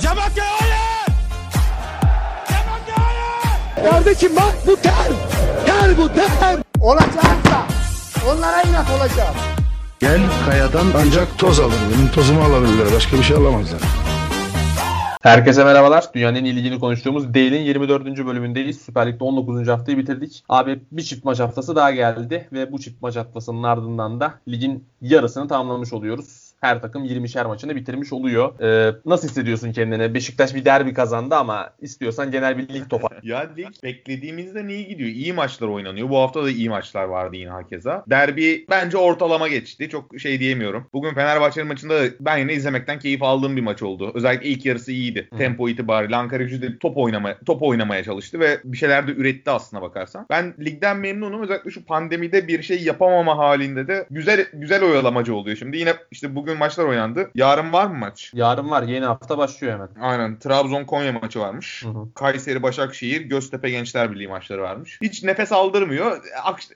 Cemakya hayır! Cemakya hayır! Kardeşim bak bu ter. Ter bu ter. Olacaksa onlara inat olacağım. Gel kayadan ancak toz alır. Benim tozumu alabilirler. Başka bir şey alamazlar. Herkese merhabalar. Dünyanın en iyi ligini konuştuğumuz Değil'in 24. bölümündeyiz. Süper Lig'de 19. haftayı bitirdik. Abi bir çift maç haftası daha geldi ve bu çift maç haftasının ardından da ligin yarısını tamamlamış oluyoruz. Her takım 20'şer maçını bitirmiş oluyor. Ee, nasıl hissediyorsun kendini? Beşiktaş bir derbi kazandı ama istiyorsan genel bir lig topa. Ya lig beklediğimizden iyi gidiyor. İyi maçlar oynanıyor. Bu hafta da iyi maçlar vardı yine hakeza. Derbi bence ortalama geçti. Çok şey diyemiyorum. Bugün Fenerbahçe'nin maçında da ben yine izlemekten keyif aldığım bir maç oldu. Özellikle ilk yarısı iyiydi. Hı. Tempo itibariyle Ankara gücü de top oynamaya, top oynamaya çalıştı ve bir şeyler de üretti aslına bakarsan. Ben ligden memnunum. Özellikle şu pandemide bir şey yapamama halinde de güzel güzel oyalamacı oluyor. Şimdi yine işte bugün maçlar oynandı. Yarın var mı maç? Yarın var. Yeni hafta başlıyor hemen. Aynen. Trabzon Konya maçı varmış. Hı hı. Kayseri Başakşehir, Göztepe Gençler Birliği maçları varmış. Hiç nefes aldırmıyor.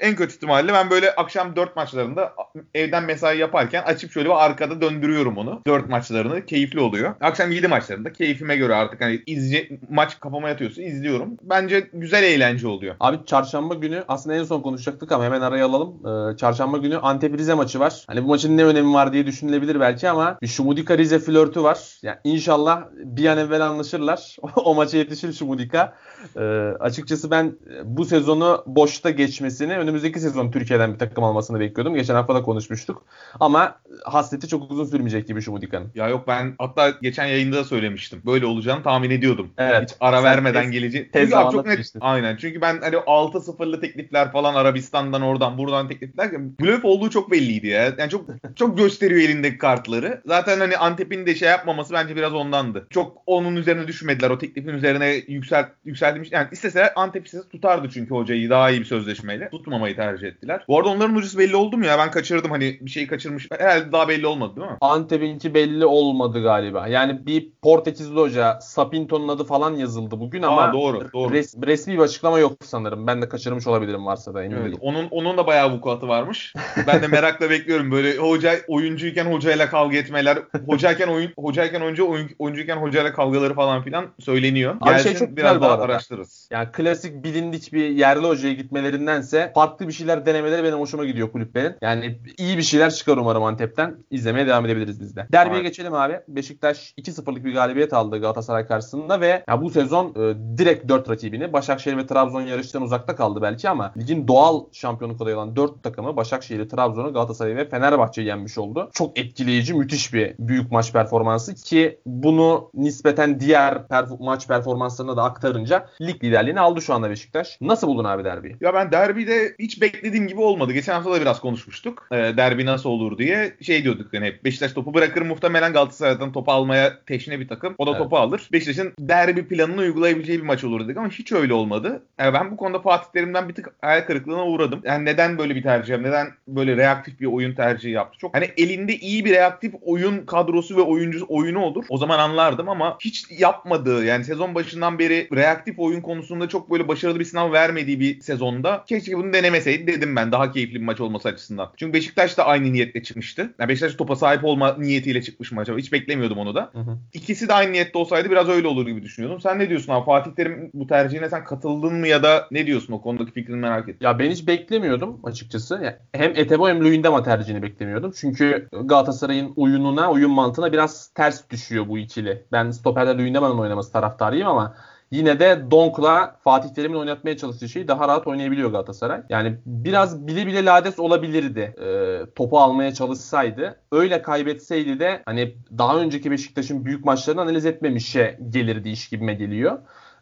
En kötü ihtimalle ben böyle akşam 4 maçlarında evden mesai yaparken açıp şöyle bir arkada döndürüyorum onu. 4 maçlarını. Keyifli oluyor. Akşam 7 maçlarında keyfime göre artık hani izce maç kafama yatıyorsa izliyorum. Bence güzel eğlence oluyor. Abi çarşamba günü aslında en son konuşacaktık ama hemen araya alalım. Ee, çarşamba günü Antep Rize maçı var. Hani bu maçın ne önemi var diye düşünülebilir belki ama bir Şumudika Rize flörtü var. Yani inşallah bir an evvel anlaşırlar. o maça yetişir Şumudika. Ee, açıkçası ben e, bu sezonu boşta geçmesini önümüzdeki sezon Türkiye'den bir takım almasını bekliyordum. Geçen hafta da konuşmuştuk. Ama hasreti çok uzun sürmeyecek gibi Şumudika'nın. Ya yok ben hatta geçen yayında da söylemiştim. Böyle olacağını tahmin ediyordum. Evet. Hiç ara Sen vermeden tez- gelecek. tez Çünkü abi çok net. demiştin. Aynen. Çünkü ben hani 6-0'lı teklifler falan Arabistan'dan oradan buradan teklifler blöf olduğu çok belliydi ya. Yani çok çok gösteriyor elindeki kartları. Zaten hani Antep'in de şey yapmaması bence biraz ondandı. Çok onun üzerine düşmediler. O teklifin üzerine yüksel yükselmiş. Yani isteseler Antep sizi tutardı çünkü hocayı daha iyi bir sözleşmeyle. Tutmamayı tercih ettiler. Bu arada onların hocası belli oldu mu ya? Ben kaçırdım hani bir şey kaçırmış. Herhalde daha belli olmadı değil mi? Antep'inki belli olmadı galiba. Yani bir Portekizli hoca Sapinto'nun adı falan yazıldı bugün ama Aa, doğru, doğru. res- resmi bir açıklama yok sanırım. Ben de kaçırmış olabilirim varsa da emin Evet, değilim. onun onun da bayağı vukuatı varmış. Ben de merakla bekliyorum böyle hoca oyuncuyken hocayla kavga etmeler, hocayken oyun hocayken oyuncu oyun, oyuncuyken hocayla kavgaları falan filan söyleniyor. Abi şey Gelsin, çok güzel biraz daha arada. araştırırız. Yani klasik bilindik bir yerli hocaya gitmelerindense farklı bir şeyler denemeleri benim hoşuma gidiyor kulüplerin. Yani iyi bir şeyler çıkar umarım Antep'ten. İzlemeye devam edebiliriz biz de. Derbiye Aynen. geçelim abi. Beşiktaş 2-0'lık bir galibiyet aldı Galatasaray karşısında ve ya bu sezon e, direkt 4 rakibini Başakşehir ve Trabzon yarıştan uzakta kaldı belki ama ligin doğal şampiyonluk adayı olan 4 takımı Başakşehir'i, Trabzon'u, Galatasaray'ı ve Fenerbahçe'yi yenmiş oldu. Çok etkileyici, müthiş bir büyük maç performansı ki bunu nispeten diğer perf- maç performanslarına da aktarınca lig liderliğini aldı şu anda Beşiktaş. Nasıl buldun abi derbiyi? Ya ben derbide hiç beklediğim gibi olmadı. Geçen hafta da biraz konuşmuştuk. Ee, derbi nasıl olur diye. Şey diyorduk hani hep Beşiktaş topu bırakır muhtemelen Galatasaray'dan topu almaya teşne bir takım. O da Evet. topu alır. Beşiktaş'ın derbi planını uygulayabileceği bir maç olur dedik ama hiç öyle olmadı. Yani ben bu konuda Fatih Terim'den bir tık hayal kırıklığına uğradım. Yani neden böyle bir tercih? Neden böyle reaktif bir oyun tercihi yaptı? Çok hani elinde iyi bir reaktif oyun kadrosu ve oyuncu oyunu olur. O zaman anlardım ama hiç yapmadığı yani sezon başından beri reaktif oyun konusunda çok böyle başarılı bir sınav vermediği bir sezonda keşke bunu denemeseydi dedim ben daha keyifli bir maç olması açısından. Çünkü Beşiktaş da aynı niyetle çıkmıştı. Yani Beşiktaş topa sahip olma niyetiyle çıkmış maça. Hiç beklemiyordum onu da. Hı hı. İkisi de aynı niyette olsaydı biraz öyle olur gibi düşünüyordum. Sen ne diyorsun abi? Fatih Terim bu tercihine sen katıldın mı ya da ne diyorsun o konudaki fikrini merak ettim. Ya ben hiç beklemiyordum açıkçası. Ya hem Etebo hem Luyendama tercihini beklemiyordum. Çünkü Galatasaray'ın oyununa, oyun mantığına biraz ters düşüyor bu ikili. Ben stoperde Luyendama'nın oynaması taraftarıyım ama yine de Donk'la Fatih Terim'in oynatmaya çalıştığı şeyi daha rahat oynayabiliyor Galatasaray. Yani biraz bile bile lades olabilirdi e, topu almaya çalışsaydı. Öyle kaybetseydi de hani daha önceki Beşiktaş'ın büyük maçlarını analiz etmemişe gelirdi iş gibime geliyor.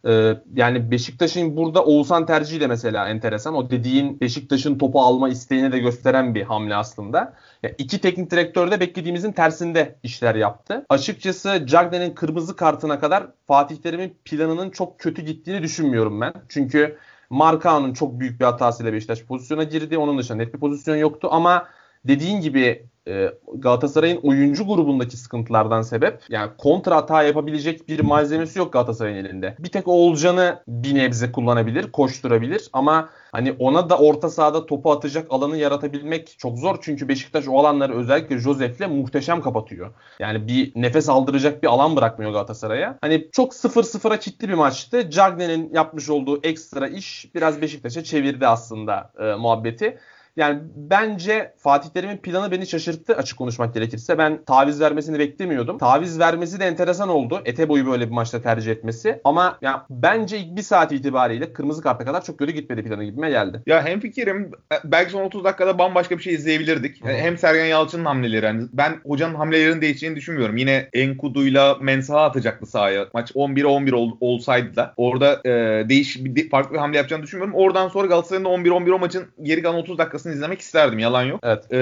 Ee, yani Beşiktaş'ın burada Oğuzhan tercihi de mesela enteresan. O dediğin Beşiktaş'ın topu alma isteğini de gösteren bir hamle aslında. Ya iki teknik direktör de beklediğimizin tersinde işler yaptı. Açıkçası Cagney'in kırmızı kartına kadar Fatih Terim'in planının çok kötü gittiğini düşünmüyorum ben. Çünkü Markao'nun çok büyük bir hatasıyla Beşiktaş pozisyona girdi. Onun dışında net bir pozisyon yoktu ama dediğin gibi e, Galatasaray'ın oyuncu grubundaki sıkıntılardan sebep yani kontra hata yapabilecek bir malzemesi yok Galatasaray'ın elinde. Bir tek Oğulcan'ı bir nebze kullanabilir, koşturabilir ama Hani ona da orta sahada topu atacak alanı yaratabilmek çok zor. Çünkü Beşiktaş o alanları özellikle Josef'le muhteşem kapatıyor. Yani bir nefes aldıracak bir alan bırakmıyor Galatasaray'a. Hani çok 0-0'a kilitli bir maçtı. Cagne'nin yapmış olduğu ekstra iş biraz Beşiktaş'a çevirdi aslında e, muhabbeti. Yani bence Fatih Terim'in planı beni şaşırttı açık konuşmak gerekirse. Ben taviz vermesini beklemiyordum. Taviz vermesi de enteresan oldu. Eteboy'u böyle bir maçta tercih etmesi. Ama ya bence ilk bir saat itibariyle kırmızı karta kadar çok kötü gitmedi planı gibime geldi. Ya hem fikrim belki son 30 dakikada bambaşka bir şey izleyebilirdik. Hı. Hem Sergen Yalçın'ın hamleleri. Yani ben hocanın hamlelerinin değişeceğini düşünmüyorum. Yine Enkudu'yla Mensah'a atacaktı sahaya. Maç 11'e 11 ol, olsaydı da orada e, değiş farklı bir hamle yapacağını düşünmüyorum. Oradan sonra Galatasaray'ın 11-11 o maçın geri kalan 30 dakikasını maçını izlemek isterdim. Yalan yok. Evet. Ee,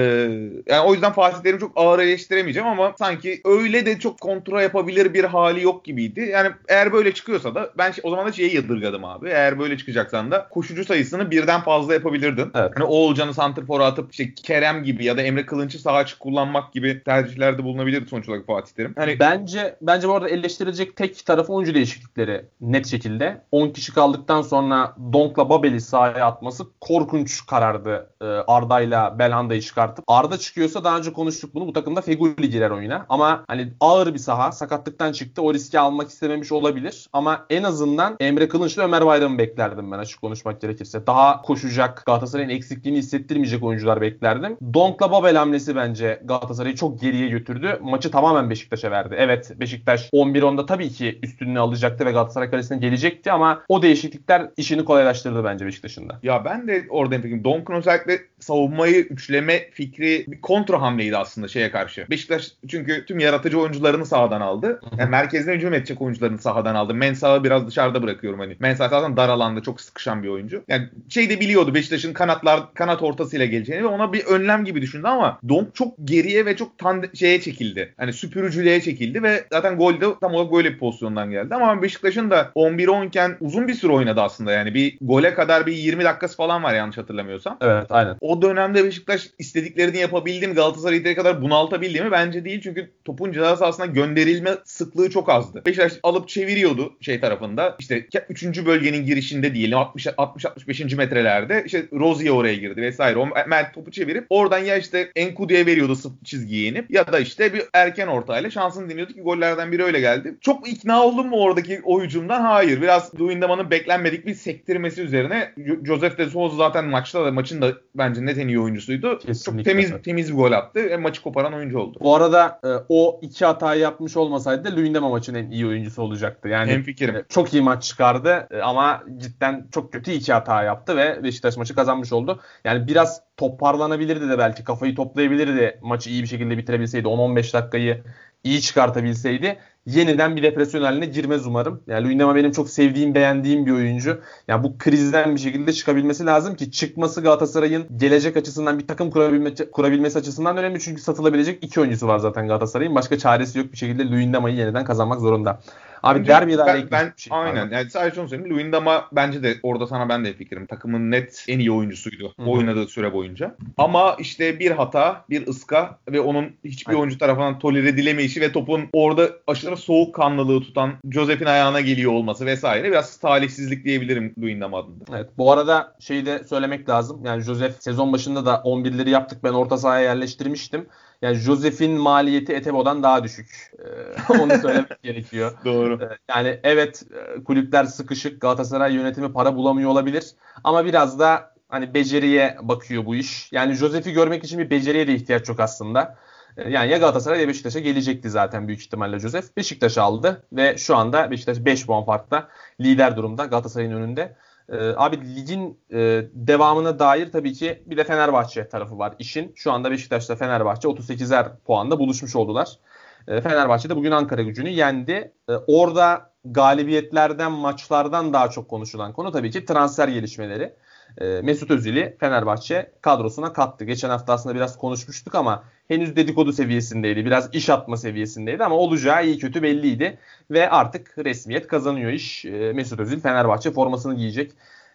yani o yüzden Fatih Terim çok ağır eleştiremeyeceğim ama sanki öyle de çok kontrol yapabilir bir hali yok gibiydi. Yani eğer böyle çıkıyorsa da ben o zaman da şeyi yadırgadım abi. Eğer böyle çıkacaksan da koşucu sayısını birden fazla yapabilirdin. Evet. Hani Oğulcan'ı santrfora atıp işte Kerem gibi ya da Emre Kılınç'ı sağ açık kullanmak gibi tercihlerde bulunabilirdi sonuç olarak Fatih Terim. Hani bence bence bu arada eleştirilecek tek tarafı oyuncu değişiklikleri net şekilde. 10 kişi kaldıktan sonra Donk'la Babel'i sahaya atması korkunç karardı e, Arda'yla Belhanda'yı çıkartıp Arda çıkıyorsa daha önce konuştuk bunu bu takımda Feguli girer oyuna. Ama hani ağır bir saha sakatlıktan çıktı o riski almak istememiş olabilir. Ama en azından Emre Kılınç'la Ömer Bayram'ı beklerdim ben açık konuşmak gerekirse. Daha koşacak Galatasaray'ın eksikliğini hissettirmeyecek oyuncular beklerdim. Donk'la Babel hamlesi bence Galatasaray'ı çok geriye götürdü. Maçı tamamen Beşiktaş'a verdi. Evet Beşiktaş 11-10'da tabii ki üstünlüğü alacaktı ve Galatasaray kalesine gelecekti ama o değişiklikler işini kolaylaştırdı bence Beşiktaş'ın da. Ya ben de orada peki Donk'un özellikle savunmayı üçleme fikri bir kontra hamleydi aslında şeye karşı. Beşiktaş çünkü tüm yaratıcı oyuncularını sahadan aldı. Yani merkezine hücum edecek oyuncularını sahadan aldı. Mensah'ı biraz dışarıda bırakıyorum hani. Mensah zaten dar alanda çok sıkışan bir oyuncu. Yani şey de biliyordu Beşiktaş'ın kanatlar kanat ortasıyla geleceğini ve ona bir önlem gibi düşündü ama Donk çok geriye ve çok tande- şeye çekildi. Hani süpürücülüğe çekildi ve zaten golde tam olarak böyle bir pozisyondan geldi. Ama Beşiktaş'ın da 11-10 iken uzun bir süre oynadı aslında yani. Bir gole kadar bir 20 dakikası falan var yanlış hatırlamıyorsam. Evet aynen. O dönemde Beşiktaş istediklerini yapabildi mi? Galatasaray'ı yeteri kadar bunaltabildi mi? Bence değil. Çünkü topun ceza sahasına gönderilme sıklığı çok azdı. Beşiktaş alıp çeviriyordu şey tarafında. İşte 3. bölgenin girişinde diyelim 60 60 65. metrelerde işte Rozier oraya girdi vesaire. O Mert topu çevirip oradan ya işte Enkudu'ya veriyordu çizgiye inip ya da işte bir erken ortayla şansını deniyordu ki gollerden biri öyle geldi. Çok ikna oldum mu oradaki o? Hayır. Biraz Duindama'nın beklenmedik bir sektirmesi üzerine Joseph de Souza zaten maçta da maçın da bence net en iyi oyuncusuydu. Kesinlikle. Çok temiz temiz bir gol attı ve maçı koparan oyuncu oldu. Bu arada e, o iki hatayı yapmış olmasaydı da Luyendama maçın en iyi oyuncusu olacaktı. Yani Hem fikrim. E, çok iyi maç çıkardı e, ama cidden çok kötü iki hata yaptı ve Beşiktaş maçı kazanmış oldu. Yani biraz toparlanabilirdi de belki kafayı toplayabilirdi maçı iyi bir şekilde bitirebilseydi 10-15 dakikayı iyi çıkartabilseydi yeniden bir depresyon haline girmez umarım. Yani Luyendama benim çok sevdiğim, beğendiğim bir oyuncu. Yani bu krizden bir şekilde çıkabilmesi lazım ki çıkması Galatasaray'ın gelecek açısından bir takım kurabilme, kurabilmesi açısından önemli. Çünkü satılabilecek iki oyuncusu var zaten Galatasaray'ın. Başka çaresi yok bir şekilde Luyendama'yı yeniden kazanmak zorunda. Abi derbi ben, ben şey aynen. Abi. Yani sadece şunu söyleyeyim. Luyendama bence de orada sana ben de fikrim. Takımın net en iyi oyuncusuydu Hı-hı. oynadığı süre boyunca. Ama işte bir hata, bir ıska ve onun hiçbir aynen. oyuncu tarafından tolere edilemeyişi ve topun orada aşırı soğuk kanlılığı tutan Josef'in ayağına geliyor olması vesaire biraz talihsizlik diyebilirim Luyendama adında. Evet. Bu arada şeyi de söylemek lazım. Yani Josef sezon başında da 11'leri yaptık. Ben orta sahaya yerleştirmiştim. Yani Josef'in maliyeti Etebo'dan daha düşük. Ee, onu söylemek gerekiyor. Doğru. Ee, yani evet e, kulüpler sıkışık. Galatasaray yönetimi para bulamıyor olabilir. Ama biraz da hani beceriye bakıyor bu iş. Yani Josef'i görmek için bir beceriye de ihtiyaç çok aslında. Ee, yani ya Galatasaray ya Beşiktaş'a gelecekti zaten büyük ihtimalle Josef. Beşiktaş aldı ve şu anda Beşiktaş 5 puan farkta lider durumda Galatasaray'ın önünde. Ee, abi ligin e, devamına dair tabii ki bir de Fenerbahçe tarafı var işin. Şu anda Beşiktaş'ta Fenerbahçe 38'er puanda buluşmuş oldular. E, Fenerbahçe de bugün Ankara gücünü yendi. E, orada galibiyetlerden, maçlardan daha çok konuşulan konu tabii ki transfer gelişmeleri. E, Mesut Özil'i Fenerbahçe kadrosuna kattı. Geçen hafta aslında biraz konuşmuştuk ama henüz dedikodu seviyesindeydi. Biraz iş atma seviyesindeydi ama olacağı iyi kötü belliydi. Ve artık resmiyet kazanıyor iş. E, Mesut Özil Fenerbahçe formasını giyecek.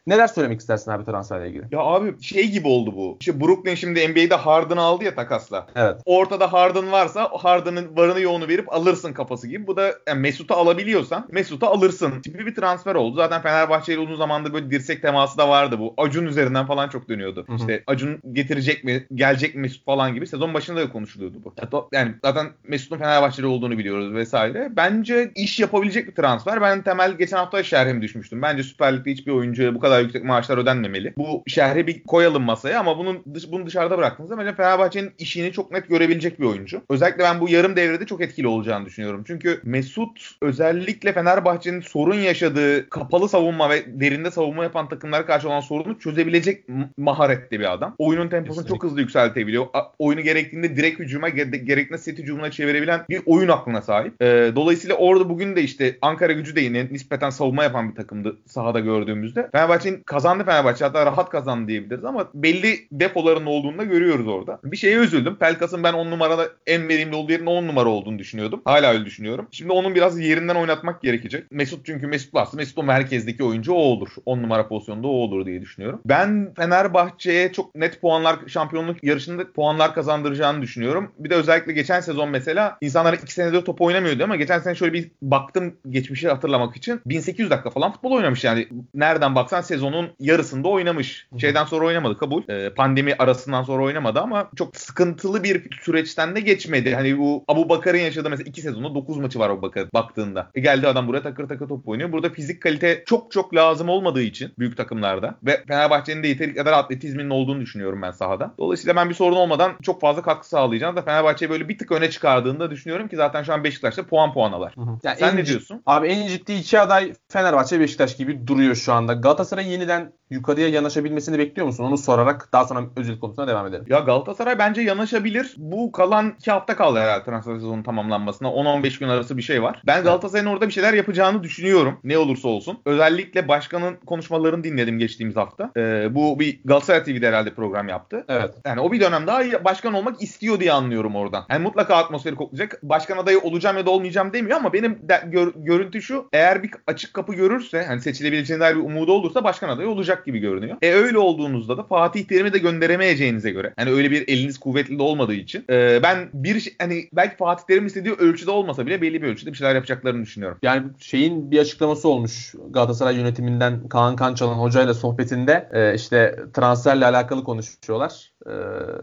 Neler söylemek istersin abi transferle ilgili? Ya abi şey gibi oldu bu. İşte Brooklyn şimdi NBA'de Harden'ı aldı ya takasla. Evet. Ortada Harden varsa Harden'ın varını yoğunu verip alırsın kafası gibi. Bu da yani Mesut'u alabiliyorsan Mesut'u alırsın tipi bir transfer oldu. Zaten Fenerbahçe ile uzun zamandır böyle dirsek teması da vardı bu. Acun üzerinden falan çok dönüyordu. Hı hı. İşte Acun getirecek mi, gelecek mi Mesut falan gibi sezon başında da konuşuluyordu bu. Yani zaten Mesut'un Fenerbahçeli olduğunu biliyoruz vesaire. Bence iş yapabilecek bir transfer. Ben temel geçen hafta şerhim düşmüştüm. Bence Süper Lig'de hiçbir oyuncuya bu kadar yüksek maaşlar ödenmemeli. Bu şerhi bir koyalım masaya ama bunun dış, bunu dışarıda bıraktığınızda bence Fenerbahçe'nin işini çok net görebilecek bir oyuncu. Özellikle ben bu yarım devrede çok etkili olacağını düşünüyorum. Çünkü Mesut özellikle Fenerbahçe'nin sorun yaşadığı kapalı savunma ve derinde savunma yapan takımlara karşı olan sorunu çözebilecek maharetli bir adam. Oyunun temposunu Kesinlikle. çok hızlı yükseltebiliyor. Oyunu gerektiğinde direkt hücuma, ge- gerektiğinde set hücumuna çevirebilen bir oyun aklına sahip. Ee, dolayısıyla orada bugün de işte Ankara gücü de yine nispeten savunma yapan bir takımdı sahada gördüğümüzde. Fenerbahçe'nin kazandı Fenerbahçe hatta rahat kazandı diyebiliriz ama belli defoların olduğunu da görüyoruz orada. Bir şeye üzüldüm. Pelkas'ın ben 10 numarada en verimli olduğu yerin 10 numara olduğunu düşünüyordum. Hala öyle düşünüyorum. Şimdi onun biraz yerinden oynatmak gerekecek. Mesut çünkü Mesut varsa Mesut o merkezdeki oyuncu o olur. 10 numara pozisyonda o olur diye düşünüyorum. Ben Fenerbahçe'ye çok net puanlar şampiyonluk yarışında puanlar kazandıracağını düşünüyorum. Bir de özellikle geçen sezon mesela insanlar 2 senedir top oynamıyordu ama geçen sene şöyle bir baktım geçmişi hatırlamak için 1800 dakika falan futbol oynamış yani. Nereden baksan sezonun yarısında oynamış. Şeyden sonra oynamadı kabul. Ee, pandemi arasından sonra oynamadı ama çok sıkıntılı bir süreçten de geçmedi. Hani bu Abu Bakar'ın yaşadığı mesela 2 sezonda 9 maçı var Abu Bakar baktığında. E geldi adam buraya takır takır top oynuyor. Burada fizik kalite çok çok lazım olmadığı için büyük takımlarda ve Fenerbahçe'nin de yeteri kadar atletizminin olduğunu düşünüyorum ben sahada. Dolayısıyla ben bir sorun olmadan çok fazla katkı sağlayacağını da Fenerbahçe'yi böyle bir tık öne çıkardığını da düşünüyorum ki zaten şu an Beşiktaş'ta puan puanalar. Ya Sen en ne diyorsun? Abi en ciddi iki aday Fenerbahçe Beşiktaş gibi duruyor şu anda. Galatasaray'ın yeniden yukarıya yanaşabilmesini bekliyor musun? Onu sorarak daha sonra Özil konusuna devam edelim. Ya Galatasaray bence yanaşabilir. Bu kalan 2 hafta kaldı herhalde transfer sezonun tamamlanmasına. 10-15 gün arası bir şey var. Ben Galatasaray'ın orada bir şeyler yapacağını düşünüyorum. Ne olursa olsun. Özellikle başkanın konuşmalarını dinledim geçtiğimiz hafta. Ee, bu bir Galatasaray TV'de herhalde program yaptı. Evet. Yani o bir dönem daha başkan olmak istiyor diye anlıyorum oradan. Yani mutlaka atmosferi koklayacak. Başkan adayı olacağım ya da olmayacağım demiyor ama benim de, gör- görüntü şu. Eğer bir açık kapı görürse hani seçilebileceğine dair bir umudu olursa başkan adayı olacak gibi görünüyor. E öyle olduğunuzda da Fatih Terim'i de gönderemeyeceğinize göre. Hani öyle bir eliniz kuvvetli de olmadığı için. e, ben bir şey- hani belki Fatih Terim istediği ölçüde olmasa bile belli bir ölçüde bir şeyler yapacaklarını düşünüyorum. Yani şeyin bir açıklaması olmuş Galatasaray yönetiminden Kaan Kançal'ın hocayla sohbetinde e, işte transferle alakalı konuşuyorlar. E,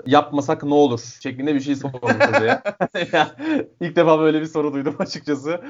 yapmasak ne olur şeklinde bir şey sormuş hocaya. Ya, İlk defa böyle bir soru duydum açıkçası.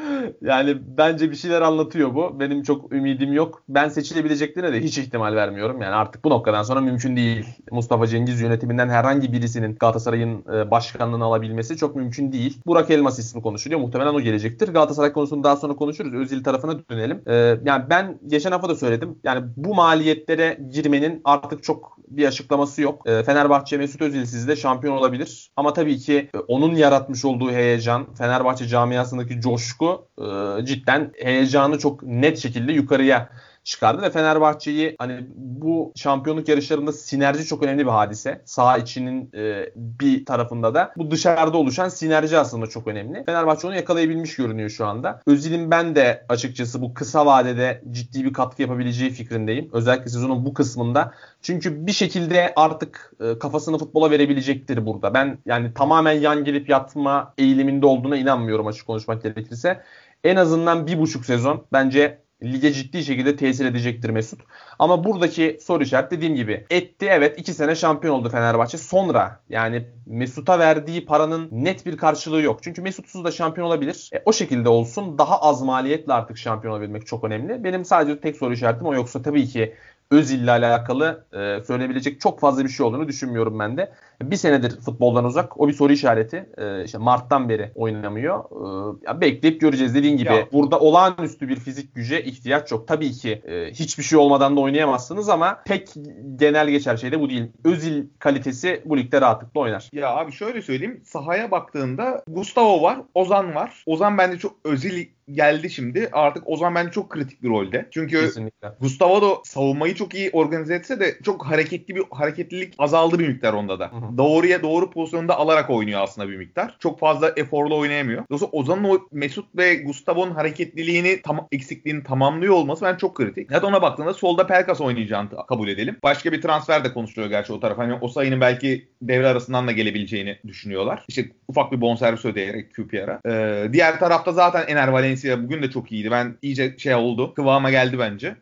Yani bence bir şeyler anlatıyor bu. Benim çok ümidim yok. Ben seçilebileceklerine de hiç ihtimal vermiyorum. Yani artık bu noktadan sonra mümkün değil. Mustafa Cengiz yönetiminden herhangi birisinin Galatasaray'ın e, başkanlığını alabilmesi çok mümkün değil. Burak Elmas ismi konuşuluyor. Muhtemelen o gelecektir. Galatasaray konusunu daha sonra konuşuruz. Özil tarafına dönelim. E, yani ben geçen hafta da söyledim. Yani bu maliyetlere girmenin artık çok bir açıklaması yok. E, Fenerbahçe Mesut Özil'siz de şampiyon olabilir. Ama tabii ki e, onun yaratmış olduğu heyecan, Fenerbahçe camiasındaki coşku e, cidden heyecanı çok net şekilde yukarıya çıkardı ve Fenerbahçe'yi hani bu şampiyonluk yarışlarında sinerji çok önemli bir hadise. Sağ içinin e, bir tarafında da bu dışarıda oluşan sinerji aslında çok önemli. Fenerbahçe onu yakalayabilmiş görünüyor şu anda. Özil'in ben de açıkçası bu kısa vadede ciddi bir katkı yapabileceği fikrindeyim. Özellikle sezonun bu kısmında. Çünkü bir şekilde artık e, kafasını futbola verebilecektir burada. Ben yani tamamen yan gelip yatma eğiliminde olduğuna inanmıyorum açık konuşmak gerekirse. En azından bir buçuk sezon bence lige ciddi şekilde tesir edecektir Mesut. Ama buradaki soru işareti dediğim gibi etti evet 2 sene şampiyon oldu Fenerbahçe. Sonra yani Mesut'a verdiği paranın net bir karşılığı yok. Çünkü Mesut'suz da şampiyon olabilir. E, o şekilde olsun daha az maliyetle artık şampiyon olabilmek çok önemli. Benim sadece tek soru işaretim o yoksa tabii ki Özil'le alakalı e, söyleyebilecek çok fazla bir şey olduğunu düşünmüyorum ben de. Bir senedir futboldan uzak. O bir soru işareti. E, işte Mart'tan beri oynamıyor. E, ya bekleyip göreceğiz dediğin gibi. Ya. Burada olağanüstü bir fizik güce ihtiyaç yok. Tabii ki e, hiçbir şey olmadan da oynayamazsınız ama tek genel geçer şey de bu değil. Özil kalitesi bu ligde rahatlıkla oynar. Ya abi şöyle söyleyeyim. Sahaya baktığında Gustavo var, Ozan var. Ozan bence çok Özil geldi şimdi. Artık Ozan bence çok kritik bir rolde. Çünkü Kesinlikle. Gustavo da savunmayı çok iyi organize etse de çok hareketli bir hareketlilik azaldı bir miktar onda da. Hı hı. Doğruya doğru pozisyonda alarak oynuyor aslında bir miktar. Çok fazla eforlu oynayamıyor. Dolayısıyla Ozan'ın o Mesut ve Gustavo'nun hareketliliğini tam, eksikliğini tamamlıyor olması ben çok kritik. Hatta ona baktığında solda Pelkas oynayacağını kabul edelim. Başka bir transfer de konuşuluyor gerçi o taraf. Hani o sayının belki devre arasından da gelebileceğini düşünüyorlar. İşte ufak bir bonservis ödeyerek QPR'a. Ee, diğer tarafta zaten Ener Valencia bugün de çok iyiydi. Ben iyice şey oldu. Kıvama geldi bence.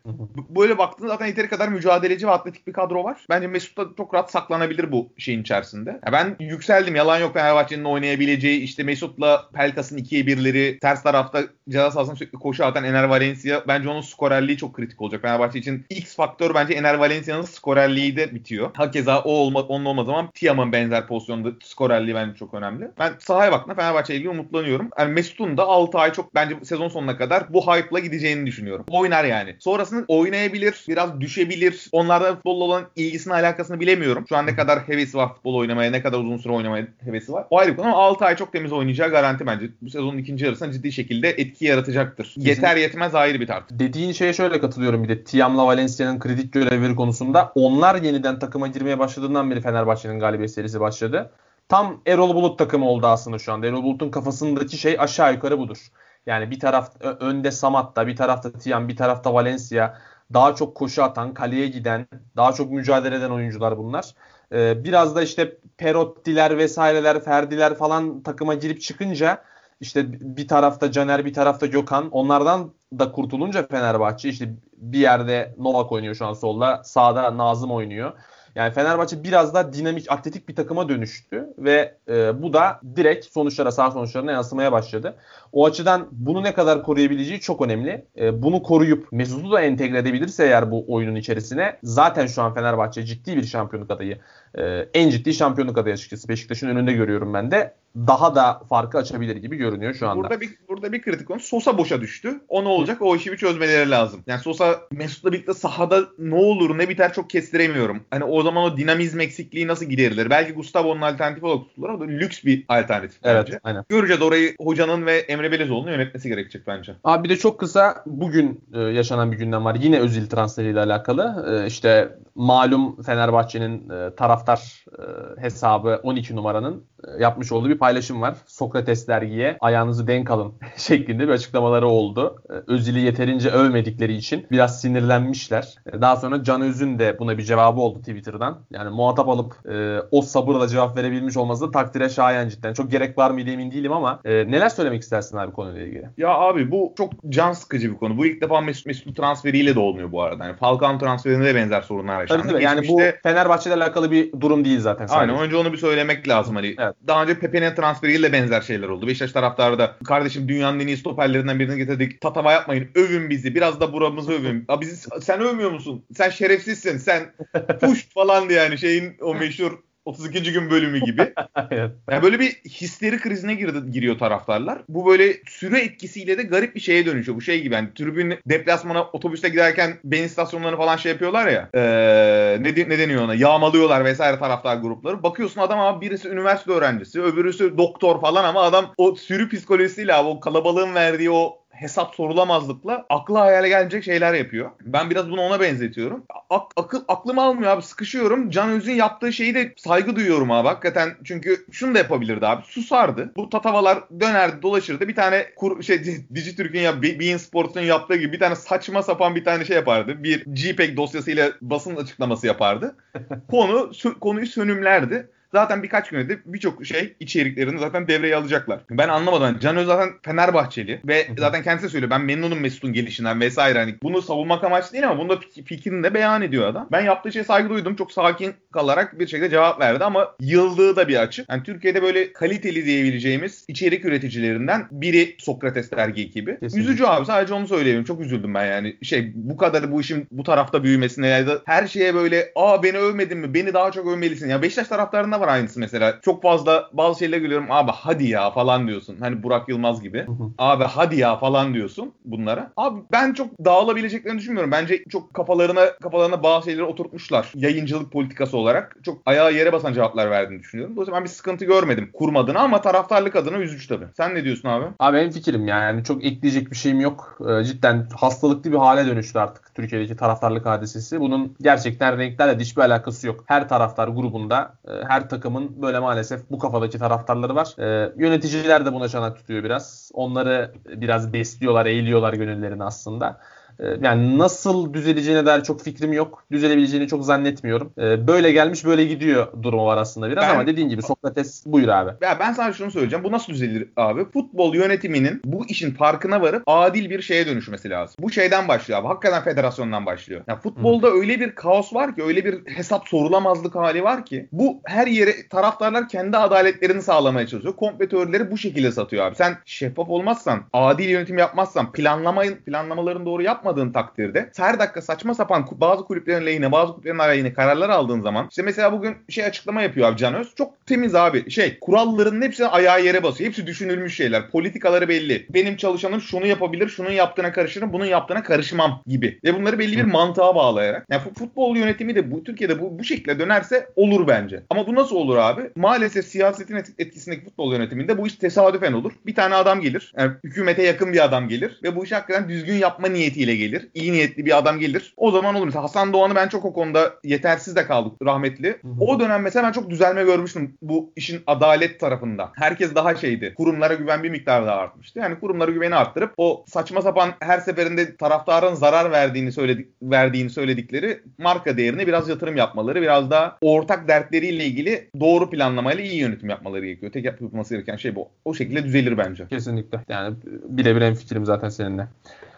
Böyle baktığında zaten yeteri kadar mücadeleci ve atletik bir kadro var. Bence Mesut da çok rahat saklanabilir bu şeyin içerisinde. Ya ben yükseldim. Yalan yok Fenerbahçe'nin oynayabileceği işte Mesut'la Pelkas'ın ikiye birleri ters tarafta ceza sahasına sürekli koşu atan Ener Valencia bence onun skorerliği çok kritik olacak. Fenerbahçe için X faktör bence Ener Valencia'nın skorerliği de bitiyor. Hakeza o olma, onun olmadığı zaman Tiam'ın benzer pozisyonda skorerliği bence çok önemli. Ben sahaya baktığımda Fenerbahçe ile ilgili umutlanıyorum. Yani Mesut'un da 6 ay çok bence sezon sonuna kadar bu hype'la gideceğini düşünüyorum. Oynar yani. Sonrasında oynayabilir, biraz düşebilir. Onlardan futbolla olan ilgisini alakasını bilemiyorum. Şu an ne kadar hevesi var futbol oynamaya, ne kadar uzun süre oynamaya hevesi var. O ayrı bir konu ama 6 ay çok temiz oynayacağı garanti bence. Bu sezonun ikinci yarısında ciddi şekilde etki yaratacaktır. Kesinlikle. Yeter yetmez ayrı bir tartışma. Dediğin şeye şöyle katılıyorum bir de Tiam'la Valencia'nın kritik görevleri konusunda. Onlar yeniden takıma girmeye başladığından beri Fenerbahçe'nin galibiyet serisi başladı. Tam Erol Bulut takımı oldu aslında şu anda. Erol Bulut'un kafasındaki şey aşağı yukarı budur. Yani bir taraf önde Samat'ta, bir tarafta Tiam, bir tarafta Valencia. Daha çok koşu atan, kaleye giden, daha çok mücadele eden oyuncular bunlar. Ee, biraz da işte Perottiler vesaireler, Ferdiler falan takıma girip çıkınca işte bir tarafta Caner, bir tarafta Gökhan. Onlardan da kurtulunca Fenerbahçe işte bir yerde Novak oynuyor şu an solda. Sağda Nazım oynuyor. Yani Fenerbahçe biraz daha dinamik, atletik bir takıma dönüştü ve e, bu da direkt sonuçlara, sağ sonuçlarına yansımaya başladı. O açıdan bunu ne kadar koruyabileceği çok önemli. E, bunu koruyup Mesut'u da entegre edebilirse eğer bu oyunun içerisine zaten şu an Fenerbahçe ciddi bir şampiyonluk adayı. E, en ciddi şampiyonluk adayı açıkçası. Beşiktaş'ın önünde görüyorum ben de. Daha da farkı açabilir gibi görünüyor şu anda. Burada bir burada bir kritik konu. Sosa boşa düştü. O ne olacak? O işi bir çözmeleri lazım. Yani Sosa Mesut'la birlikte sahada ne olur ne biter çok kestiremiyorum. Hani o zaman o dinamizm eksikliği nasıl giderilir? Belki Gustavo'nun alternatifi olarak tutulur ama lüks bir alternatif Evet, bence. aynen. Göreceğiz orayı hocanın ve Emre Belezoğlu'nun yönetmesi gerekecek bence. Abi bir de çok kısa bugün e, yaşanan bir gündem var. Yine Özil transferiyle alakalı. E, işte malum Fenerbahçe'nin e, taraftar e, hesabı 12 numaranın yapmış olduğu bir paylaşım var. Sokrates dergiye ayağınızı denk alın şeklinde bir açıklamaları oldu. E, Özil'i yeterince övmedikleri için biraz sinirlenmişler. E, daha sonra Can Öz'ün de buna bir cevabı oldu Twitter'dan. Yani muhatap alıp e, o sabırla cevap verebilmiş olması da takdire şayan cidden. Çok gerek var mıydı emin değilim ama e, neler söylemek istersin abi konuyla ilgili? Ya abi bu çok can sıkıcı bir konu. Bu ilk defa Mesut, Mesut transferiyle de olmuyor bu arada. Yani Falcao transferinde de benzer sorunlar yaşandı. Tabii tabii. Yani bu Geçmişte- Fenerbahçe'yle alakalı bir durum değil zaten. sadece. Aynen önce onu bir söylemek lazım hani. Evet. Daha önce Pepe'nin transferiyle benzer şeyler oldu. Beşiktaş taraftarı da kardeşim dünyanın en iyi stoperlerinden birini getirdik. Tatava yapmayın. Övün bizi. Biraz da buramızı övün. Aa, bizi sen övmüyor musun? Sen şerefsizsin. Sen push falan diye yani şeyin o meşhur 32. gün bölümü gibi. Evet. Yani böyle bir histeri krizine girdi, giriyor taraftarlar. Bu böyle süre etkisiyle de garip bir şeye dönüşüyor. Bu şey gibi yani tribün deplasmana otobüste giderken benzin istasyonlarını falan şey yapıyorlar ya. Ee, ne, ne deniyor ona? Yağmalıyorlar vesaire taraftar grupları. Bakıyorsun adam ama birisi üniversite öğrencisi, öbürüsü doktor falan ama adam o sürü psikolojisiyle abi o kalabalığın verdiği o hesap sorulamazlıkla akla hayale gelecek şeyler yapıyor. Ben biraz bunu ona benzetiyorum. Ak- akıl aklım almıyor abi sıkışıyorum. Can Öz'ün yaptığı şeyi de saygı duyuyorum abi hakikaten. Çünkü şunu da yapabilirdi abi. Susardı. Bu tatavalar dönerdi dolaşırdı. Bir tane kur, şey Dijitürk'ün ya Be- Bein Sports'un yaptığı gibi bir tane saçma sapan bir tane şey yapardı. Bir JPEG dosyasıyla basın açıklaması yapardı. Konu sö- konuyu sönümlerdi. Zaten birkaç günde birçok şey içeriklerini zaten devreye alacaklar. Ben anlamadım. Can Öz zaten Fenerbahçeli ve zaten kendisi de söylüyor. Ben memnunum Mesut'un gelişinden vesaire. Hani bunu savunmak amaçlı değil ama bunda fik- fikrini de beyan ediyor adam. Ben yaptığı şeye saygı duydum. Çok sakin kalarak bir şekilde cevap verdi ama yıldığı da bir açık. Yani Türkiye'de böyle kaliteli diyebileceğimiz içerik üreticilerinden biri Sokrates dergi ekibi. Kesinlikle. Üzücü abi sadece onu söyleyebilirim. Çok üzüldüm ben yani. Şey bu kadar bu işin bu tarafta büyümesine ya da her şeye böyle aa beni övmedin mi? Beni daha çok övmelisin. Ya Beşiktaş taraftarında var aynısı mesela. Çok fazla bazı şeylere gülüyorum. Abi hadi ya falan diyorsun. Hani Burak Yılmaz gibi. Abi hadi ya falan diyorsun bunlara. Abi ben çok dağılabileceklerini düşünmüyorum. Bence çok kafalarına kafalarına bazı şeyleri oturtmuşlar. Yayıncılık politikası olarak. Çok ayağa yere basan cevaplar verdiğini düşünüyorum. Dolayısıyla ben bir sıkıntı görmedim kurmadığını ama taraftarlık adına üzücü tabii. Sen ne diyorsun abi? Abi benim fikrim yani çok ekleyecek bir şeyim yok. Ee, cidden hastalıklı bir hale dönüştü artık Türkiye'deki taraftarlık hadisesi. Bunun gerçekten renklerle hiçbir alakası yok. Her taraftar grubunda, e, her takımın böyle maalesef bu kafadaki taraftarları var. Ee, yöneticiler de buna çanak tutuyor biraz. Onları biraz besliyorlar, eğiliyorlar gönüllerini aslında. Ee, yani nasıl düzeleceğine dair çok fikrim yok. Düzelebileceğini çok zannetmiyorum. Ee, böyle gelmiş böyle gidiyor durumu var aslında biraz Ben- ama dediğin gibi Sokrates buyur abi. Ya ben sana şunu söyleyeceğim. Bu nasıl düzelir abi? Futbol yönetiminin bu işin farkına varıp adil bir şeye dönüşmesi lazım. Bu şeyden başlıyor abi. Hakikaten federasyondan başlıyor. Ya futbolda öyle bir kaos var ki, öyle bir hesap sorulamazlık hali var ki bu her yere taraftarlar kendi adaletlerini sağlamaya çalışıyor. Kompetörleri bu şekilde satıyor abi. Sen şeffaf olmazsan, adil yönetim yapmazsan, planlamayın planlamaların doğru yapmadığın takdirde her dakika saçma sapan bazı kulüplerin lehine, bazı kulüplerin aleyhine kararlar aldığın zaman işte mesela bugün şey açıklama yapıyor abi Can Öz. Çok temiz abi. Şey, kuralların hepsi ayağı yere basıyor. Hepsi düşünülmüş şeyler. Politikaları belli. Benim çalışanım şunu yapabilir, şunun yaptığına karışırım, bunun yaptığına karışmam gibi. Ve bunları belli bir mantığa bağlayarak. Yani fu- futbol yönetimi de bu Türkiye'de bu, bu şekilde dönerse olur bence. Ama bu nasıl olur abi? Maalesef siyasetin et- etkisindeki futbol yönetiminde bu iş tesadüfen olur. Bir tane adam gelir. Yani hükümete yakın bir adam gelir ve bu işi hakikaten düzgün yapma niyetiyle gelir. İyi niyetli bir adam gelir. O zaman olur. Mesela Hasan Doğan'ı ben çok o konuda yetersiz de kaldık rahmetli. O dönem mesela ben çok düzelme görmüştüm bu işin adalet tarafında. Herkes daha şeydi. Kurumlara güven bir miktar daha artmıştı. Yani kurumlara güveni arttırıp o saçma sapan her seferinde taraftarın zarar verdiğini söyledik verdiğini söyledikleri marka değerine biraz yatırım yapmaları, biraz daha ortak dertleriyle ilgili doğru planlamayla iyi yönetim yapmaları gerekiyor. Tek yapılması gereken şey bu. O şekilde düzelir bence. Kesinlikle. Yani birebir en fikrim zaten seninle.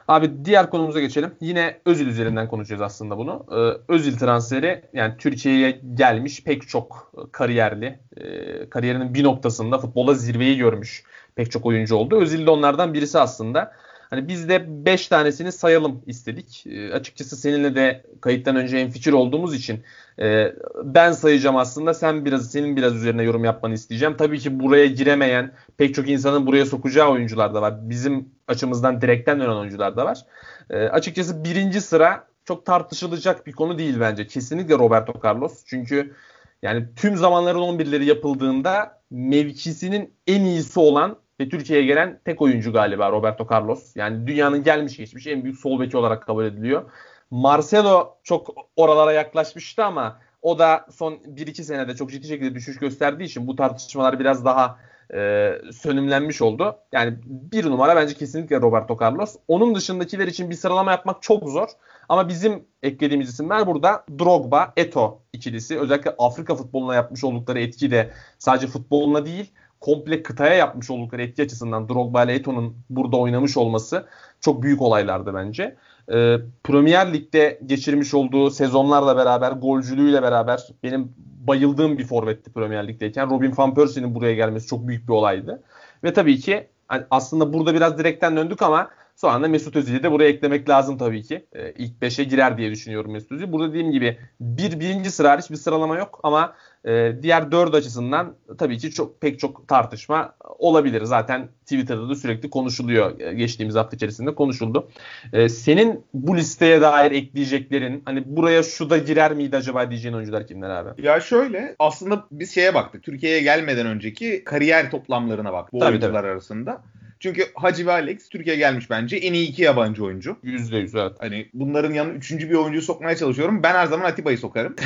Abi diğer konumuza geçelim. Yine Özil üzerinden konuşacağız aslında bunu. Ee, Özil transferi yani Türkiye'ye gelmiş pek çok kariyerli, e, kariyerinin bir noktasında futbolda zirveyi görmüş pek çok oyuncu oldu. Özil de onlardan birisi aslında. Hani biz de 5 tanesini sayalım istedik. E, açıkçası seninle de kayıttan önce en fikir olduğumuz için e, ben sayacağım aslında. Sen biraz senin biraz üzerine yorum yapmanı isteyeceğim. Tabii ki buraya giremeyen pek çok insanın buraya sokacağı oyuncular da var. Bizim açımızdan direkten dönen oyuncular da var. E, açıkçası birinci sıra çok tartışılacak bir konu değil bence. Kesinlikle Roberto Carlos. Çünkü yani tüm zamanların 11'leri yapıldığında mevkisinin en iyisi olan ve Türkiye'ye gelen tek oyuncu galiba Roberto Carlos. Yani dünyanın gelmiş geçmiş en büyük sol beki olarak kabul ediliyor. Marcelo çok oralara yaklaşmıştı ama o da son 1-2 senede çok ciddi şekilde düşüş gösterdiği için bu tartışmalar biraz daha e, sönümlenmiş oldu. Yani bir numara bence kesinlikle Roberto Carlos. Onun dışındakiler için bir sıralama yapmak çok zor. Ama bizim eklediğimiz isimler burada Drogba, Eto ikilisi. Özellikle Afrika futboluna yapmış oldukları etki de sadece futboluna değil komple kıtaya yapmış oldukları etki açısından Drogba ile Eto'nun burada oynamış olması çok büyük olaylardı bence. Ee, Premier Lig'de geçirmiş olduğu sezonlarla beraber, golcülüğüyle beraber benim bayıldığım bir forvetti Premier Lig'deyken. Robin Van Persie'nin buraya gelmesi çok büyük bir olaydı. Ve tabii ki hani aslında burada biraz direkten döndük ama sonra da Mesut Özil'i de buraya eklemek lazım tabii ki. Ee, ilk 5'e girer diye düşünüyorum Mesut Özil. Burada dediğim gibi bir birinci sıra hariç bir sıralama yok ama e, diğer dört açısından tabii ki çok pek çok tartışma olabilir. Zaten Twitter'da da sürekli konuşuluyor. E, Geçtiğimiz hafta içerisinde konuşuldu. E, senin bu listeye dair ekleyeceklerin hani buraya şu da girer miydi acaba diyeceğin oyuncular kimler abi? Ya şöyle aslında biz şeye baktık. Türkiye'ye gelmeden önceki kariyer toplamlarına baktık bu Tabii, oyuncular arasında. Çünkü Hacı ve Alex Türkiye'ye gelmiş bence en iyi iki yabancı oyuncu. Yüzde yüz evet. Hani bunların yanına üçüncü bir oyuncuyu sokmaya çalışıyorum. Ben her zaman Atiba'yı sokarım.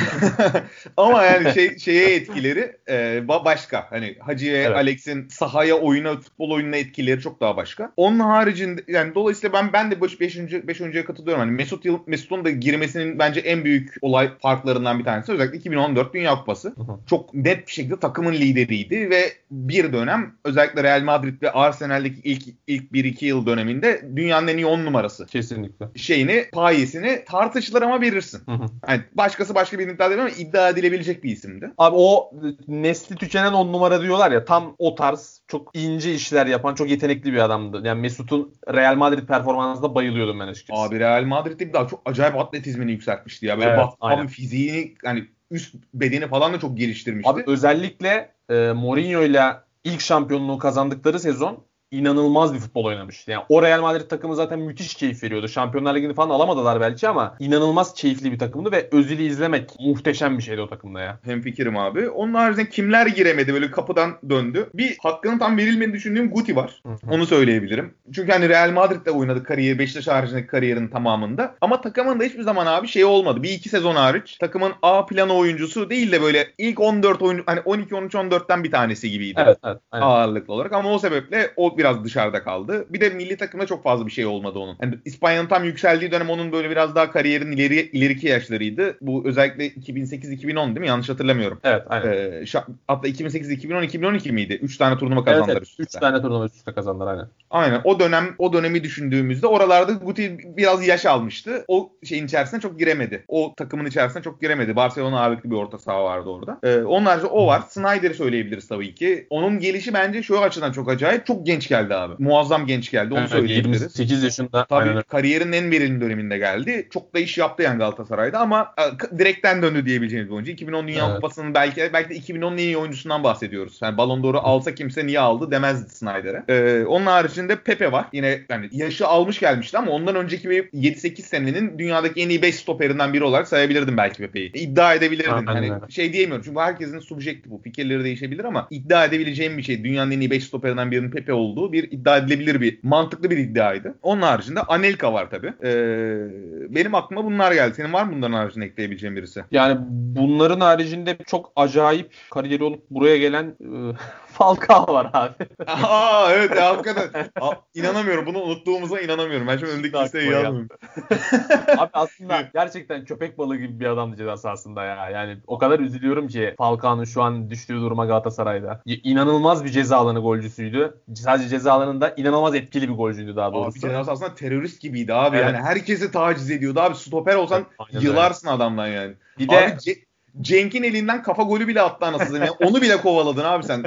Ama yani şey şeye etkileri e, ba- başka. Hani Hacı ve Evet. Alex'in sahaya oyuna, futbol oyununa etkileri çok daha başka. Onun haricinde yani dolayısıyla ben ben de 5. 5. 5 oyuncuya katılıyorum. Hani Mesut Yıl, Mesut'un da girmesinin bence en büyük olay farklarından bir tanesi özellikle 2014 Dünya Kupası. hı. Çok net bir şekilde takımın lideriydi ve bir dönem özellikle Real Madrid ve Arsenal'deki ilk ilk 1-2 yıl döneminde dünyanın en iyi 10 numarası Kesinlikle. şeyini, payesini tartışılır ama verirsin. Hı hı. Yani başkası başka bir iddia edemiyor ama iddia edilebilecek bir isimdi. Abi o nesli tükenen on numara diyorlar ya tam o tarz çok ince işler yapan çok yetenekli bir adamdı. Yani Mesut'un Real Madrid performansına bayılıyordum ben açıkçası. Abi Real Madrid'de bir daha çok acayip atletizmini yükseltmişti ya. Böyle Evet, bak abi fiziğini hani üst bedeni falan da çok geliştirmişti. Abi özellikle e, Mourinho ile ilk şampiyonluğu kazandıkları sezon inanılmaz bir futbol oynamış. Yani o Real Madrid takımı zaten müthiş keyif veriyordu. Şampiyonlar Ligi'ni falan alamadılar belki ama inanılmaz keyifli bir takımdı ve Özil'i izlemek muhteşem bir şeydi o takımda ya. Hem fikrim abi. Onun haricinde kimler giremedi böyle kapıdan döndü. Bir hakkının tam verilmediğini düşündüğüm Guti var. Onu söyleyebilirim. Çünkü hani Real Madrid'de oynadı kariyeri, Beşiktaş haricindeki kariyerin tamamında. Ama takımın da hiçbir zaman abi şey olmadı. Bir iki sezon hariç takımın A planı oyuncusu değil de böyle ilk 14 oyuncu hani 12 13 14'ten bir tanesi gibiydi. Evet evet. Aynen. ağırlıklı olarak ama o sebeple o biraz dışarıda kaldı. Bir de milli takımda çok fazla bir şey olmadı onun. Yani İspanya'nın tam yükseldiği dönem onun böyle biraz daha kariyerin ileri ileriki yaşlarıydı. Bu özellikle 2008-2010 değil mi? Yanlış hatırlamıyorum. Evet aynen. Ee, hatta 2008-2010-2012 miydi? 3 tane turnuva evet, kazandılar evet. üst 3 üste. tane turnuva üst üste kazandılar aynen. Aynen. O dönem o dönemi düşündüğümüzde oralarda Guti biraz yaş almıştı. O şeyin içerisine çok giremedi. O takımın içerisine çok giremedi. Barcelona ağırlıklı bir orta saha vardı orada. Ee, onun haricinde o var. Snyder'i söyleyebiliriz tabii ki. Onun gelişi bence şu açıdan çok acayip. Çok genç geldi abi. Muazzam genç geldi. Onu Evet, söyleyebiliriz. 28 yaşında. Tabii Aynen öyle. kariyerinin en verimli döneminde geldi. Çok da iş yaptı yani Galatasaray'da ama e, direkten döndü diyebileceğimiz bir oyuncu. 2010 Dünya Evet. Kupası'nın belki belki de 2010'un en iyi oyuncusundan bahsediyoruz. Yani Ballon d'Or'u alsa kimse niye aldı demezdi Snyder'e. Ee, onun haricinde Pepe var. Yine yani yaşı almış gelmişti ama ondan önceki bir 7-8 senenin dünyadaki en iyi 5 stoperinden biri olarak sayabilirdim belki Pepe'yi. İddia edebilirdim. Aynen hani şey diyemiyorum çünkü herkesin subjektif bu. Fikirleri değişebilir ama iddia edebileceğim bir şey. Dünyanın en iyi 5 stoperinden birinin Pepe olduğu bir iddia edilebilir bir mantıklı bir iddiaydı. Onun haricinde Anelka var tabii. Ee, benim aklıma bunlar geldi. Senin var mı bunların haricinde ekleyebileceğin birisi? Yani bunların haricinde çok acayip kariyeri olup buraya gelen e, Falcao var abi. Aa evet ya, hakikaten. Aa, inanamıyorum. Bunu unuttuğumuza inanamıyorum. Ben şimdi listeye geldi. yazmıyorum. Abi aslında gerçekten köpek balığı gibi bir adamdı ceza sahasında ya. Yani o kadar üzülüyorum ki Falcao'nun şu an düştüğü duruma Galatasaray'da. İnanılmaz bir ceza alanı golcüsüydü. Sadece ceza alanında inanılmaz etkili bir golcüydü daha Abi doğrusu. Cenaz aslında terörist gibiydi abi. Evet. Yani herkesi taciz ediyordu abi. Stoper olsan öyle. yılarsın adamdan yani. Bir de Abi Ce- Cenk'in elinden kafa golü bile attı anasını. Yani onu bile kovaladın abi sen.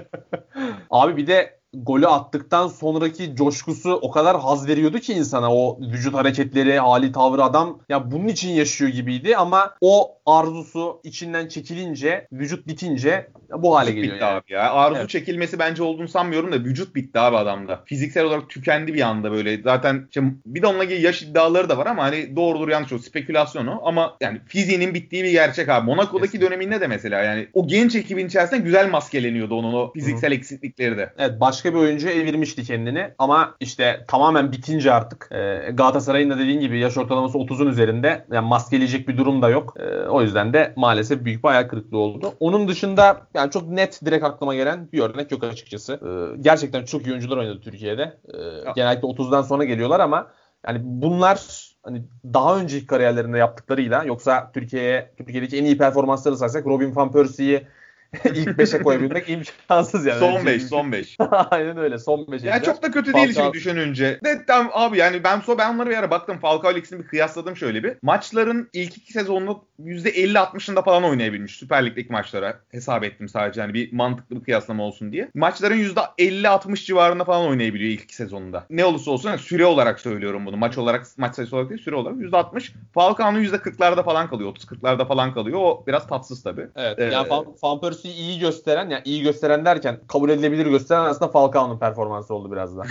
Abi bir de golü attıktan sonraki coşkusu o kadar haz veriyordu ki insana o vücut hareketleri, hali tavrı adam ya bunun için yaşıyor gibiydi ama o arzusu içinden çekilince, vücut bitince bu hale Vücut geliyor bitti yani. abi ya. Arzu Evet. çekilmesi bence olduğunu sanmıyorum da vücut bitti abi adamda. Fiziksel olarak tükendi bir anda böyle. Zaten işte bir de onunla ilgili yaş iddiaları da var ama hani doğrudur yanlış o spekülasyonu ama yani fiziğinin bittiği bir gerçek abi. Monaco'daki Kesinlikle. döneminde de mesela yani o genç ekibin içerisinde güzel maskeleniyordu onun o fiziksel eksiklikleri de. Evet başka bir oyuncu evirmişti kendini ama işte tamamen bitince artık e, Galatasaray'ın da dediğin gibi yaş ortalaması 30'un üzerinde yani maskeleyecek bir durum da yok. E, o yüzden de maalesef büyük bir hayal kırıklığı oldu. Onun dışında yani çok net direkt aklıma gelen bir örnek yok açıkçası. E, gerçekten çok iyi oyuncular oynadı Türkiye'de. E, genellikle 30'dan sonra geliyorlar ama yani bunlar hani daha önceki kariyerlerinde yaptıklarıyla yoksa Türkiye'ye Türkiye'deki en iyi performansları saysak Robin van Persie'yi ilk 5'e koyabilmek imkansız yani. Son Öyle 5, bir- son 5. Aynen öyle. Son 5 Ya çok da kötü değil Falcao- şimdi düşününce. De, tam abi yani ben so ben onları bir ara baktım. Falcao ile ikisini bir kıyasladım şöyle bir. Maçların ilk iki sezonunda %50-60'ında falan oynayabilmiş. Süper Lig'deki maçlara hesap ettim sadece. Yani bir mantıklı bir kıyaslama olsun diye. Maçların %50-60 civarında falan oynayabiliyor ilk iki sezonunda. Ne olursa olsun yani süre olarak söylüyorum bunu. Maç olarak maç sayısı olarak değil süre olarak %60. Falcao'nun %40'larda falan kalıyor. 30-40'larda falan kalıyor. O biraz tatsız tabii. Evet. Ee, yani Van, Van Persie'yi iyi gösteren, yani iyi gösteren derken kabul edilebilir gösteren aslında Falcao'nun performansı oldu biraz da.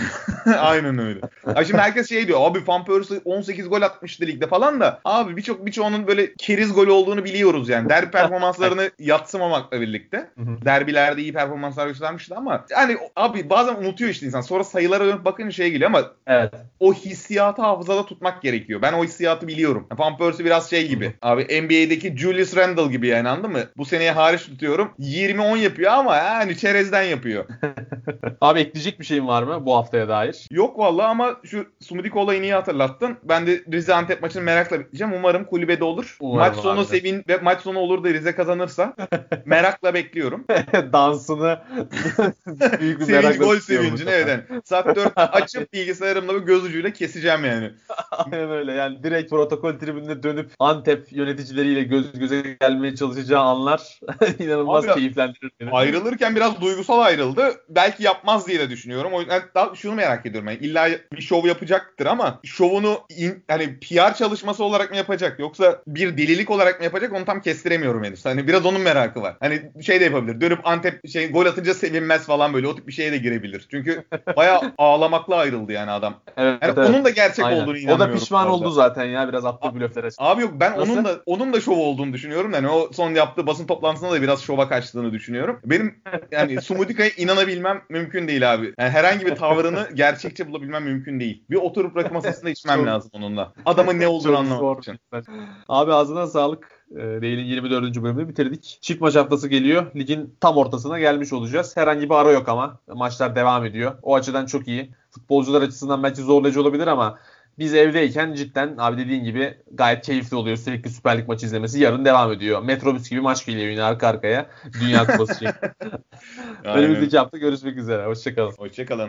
Aynen öyle. Ya şimdi herkes şey diyor. Abi Van Persie 18 gol atmıştı ligde falan da. Abi birçok birçoğunun böyle keriz golü olduğunu biliyoruz yani. Derbi performanslarını yatsımamakla birlikte. Derbilerde iyi performanslar göstermişti ama yani abi bazen unutuyor işte insan. Sonra sayılara dönüp bakınca şeye geliyor ama Evet. o hissiyatı hafızada tutmak gerekiyor. Ben o hissiyatı biliyorum. Van Persie biraz şey gibi. Abi NBA'deki Julius Randle gibi yani anladın mı? Bu seneye hariç tutuyorum. 20-10 yapıyor ama yani çerezden yapıyor. Abi ekleyecek bir şeyin var mı bu haftaya dair? Yok vallahi ama şu Sumudiko olayını iyi hatırlattın. Ben de Rize Antep maçını merakla bekleyeceğim. Umarım kulübede olur. Umarım maç sonu abi sevin ve maç sonu olur da Rize kazanırsa merakla bekliyorum. Dansını büyük bir Sevinç merakla gol sevincini evet. yani. Saat 4 açıp bilgisayarımla bir göz ucuyla keseceğim yani. Aynen öyle yani direkt protokol tribünde dönüp Antep yöneticileriyle göz göze gelmeye çalışacağı anlar inanılmaz Abi keyiflendirir beni. ayrılırken biraz duygusal ayrıldı. Belki yapmaz diye de düşünüyorum. O yüzden daha şunu merak ediyorum. Yani illa bir şov yapacaktır ama şovunu in- hani PR çalışması olarak mı yapacak yoksa bir delilik olarak mı yapacak onu tam kestiremiyorum henüz. Hani biraz onun merakı var. Hani şey de yapabilir. Dönüp Antep şey gol atınca sevinmez falan böyle o tip bir şeye de girebilir. Çünkü bayağı ağlamakla ayrıldı yani adam. Evet, Yani evet. onun da gerçek Aynen. olduğunu O inanmıyorum. da pişman orada. oldu zaten ya biraz attığı blöflere. Abi yok ben Nasıl? onun da onun da şov olduğunu düşünüyorum. Yani o son yaptığı basın toplantısında da biraz şova kaçtığını düşünüyorum. Benim yani Sumudika'ya inanabilmem mümkün değil abi. Yani herhangi bir tavrını gerçekçi bulabilmem mümkün değil. Bir oturup rakı masasında içmem lazım onunla. Adamın ne olduğunu anlamak için. Abi ağzına sağlık. Ee, Değil'in 24. bölümünü bitirdik. Çift maç haftası geliyor. Ligin tam ortasına gelmiş olacağız. Herhangi bir ara yok ama. Maçlar devam ediyor. O açıdan çok iyi. Futbolcular açısından belki zorlayıcı olabilir ama biz evdeyken cidden abi dediğin gibi gayet keyifli oluyor. Sürekli Süper Lig maçı izlemesi. Yarın devam ediyor. Metrobüs gibi maç geliyor yine arka arkaya. Dünya Kupası için. Önümüzdeki hafta görüşmek üzere. Hoşçakalın. Hoşçakalın.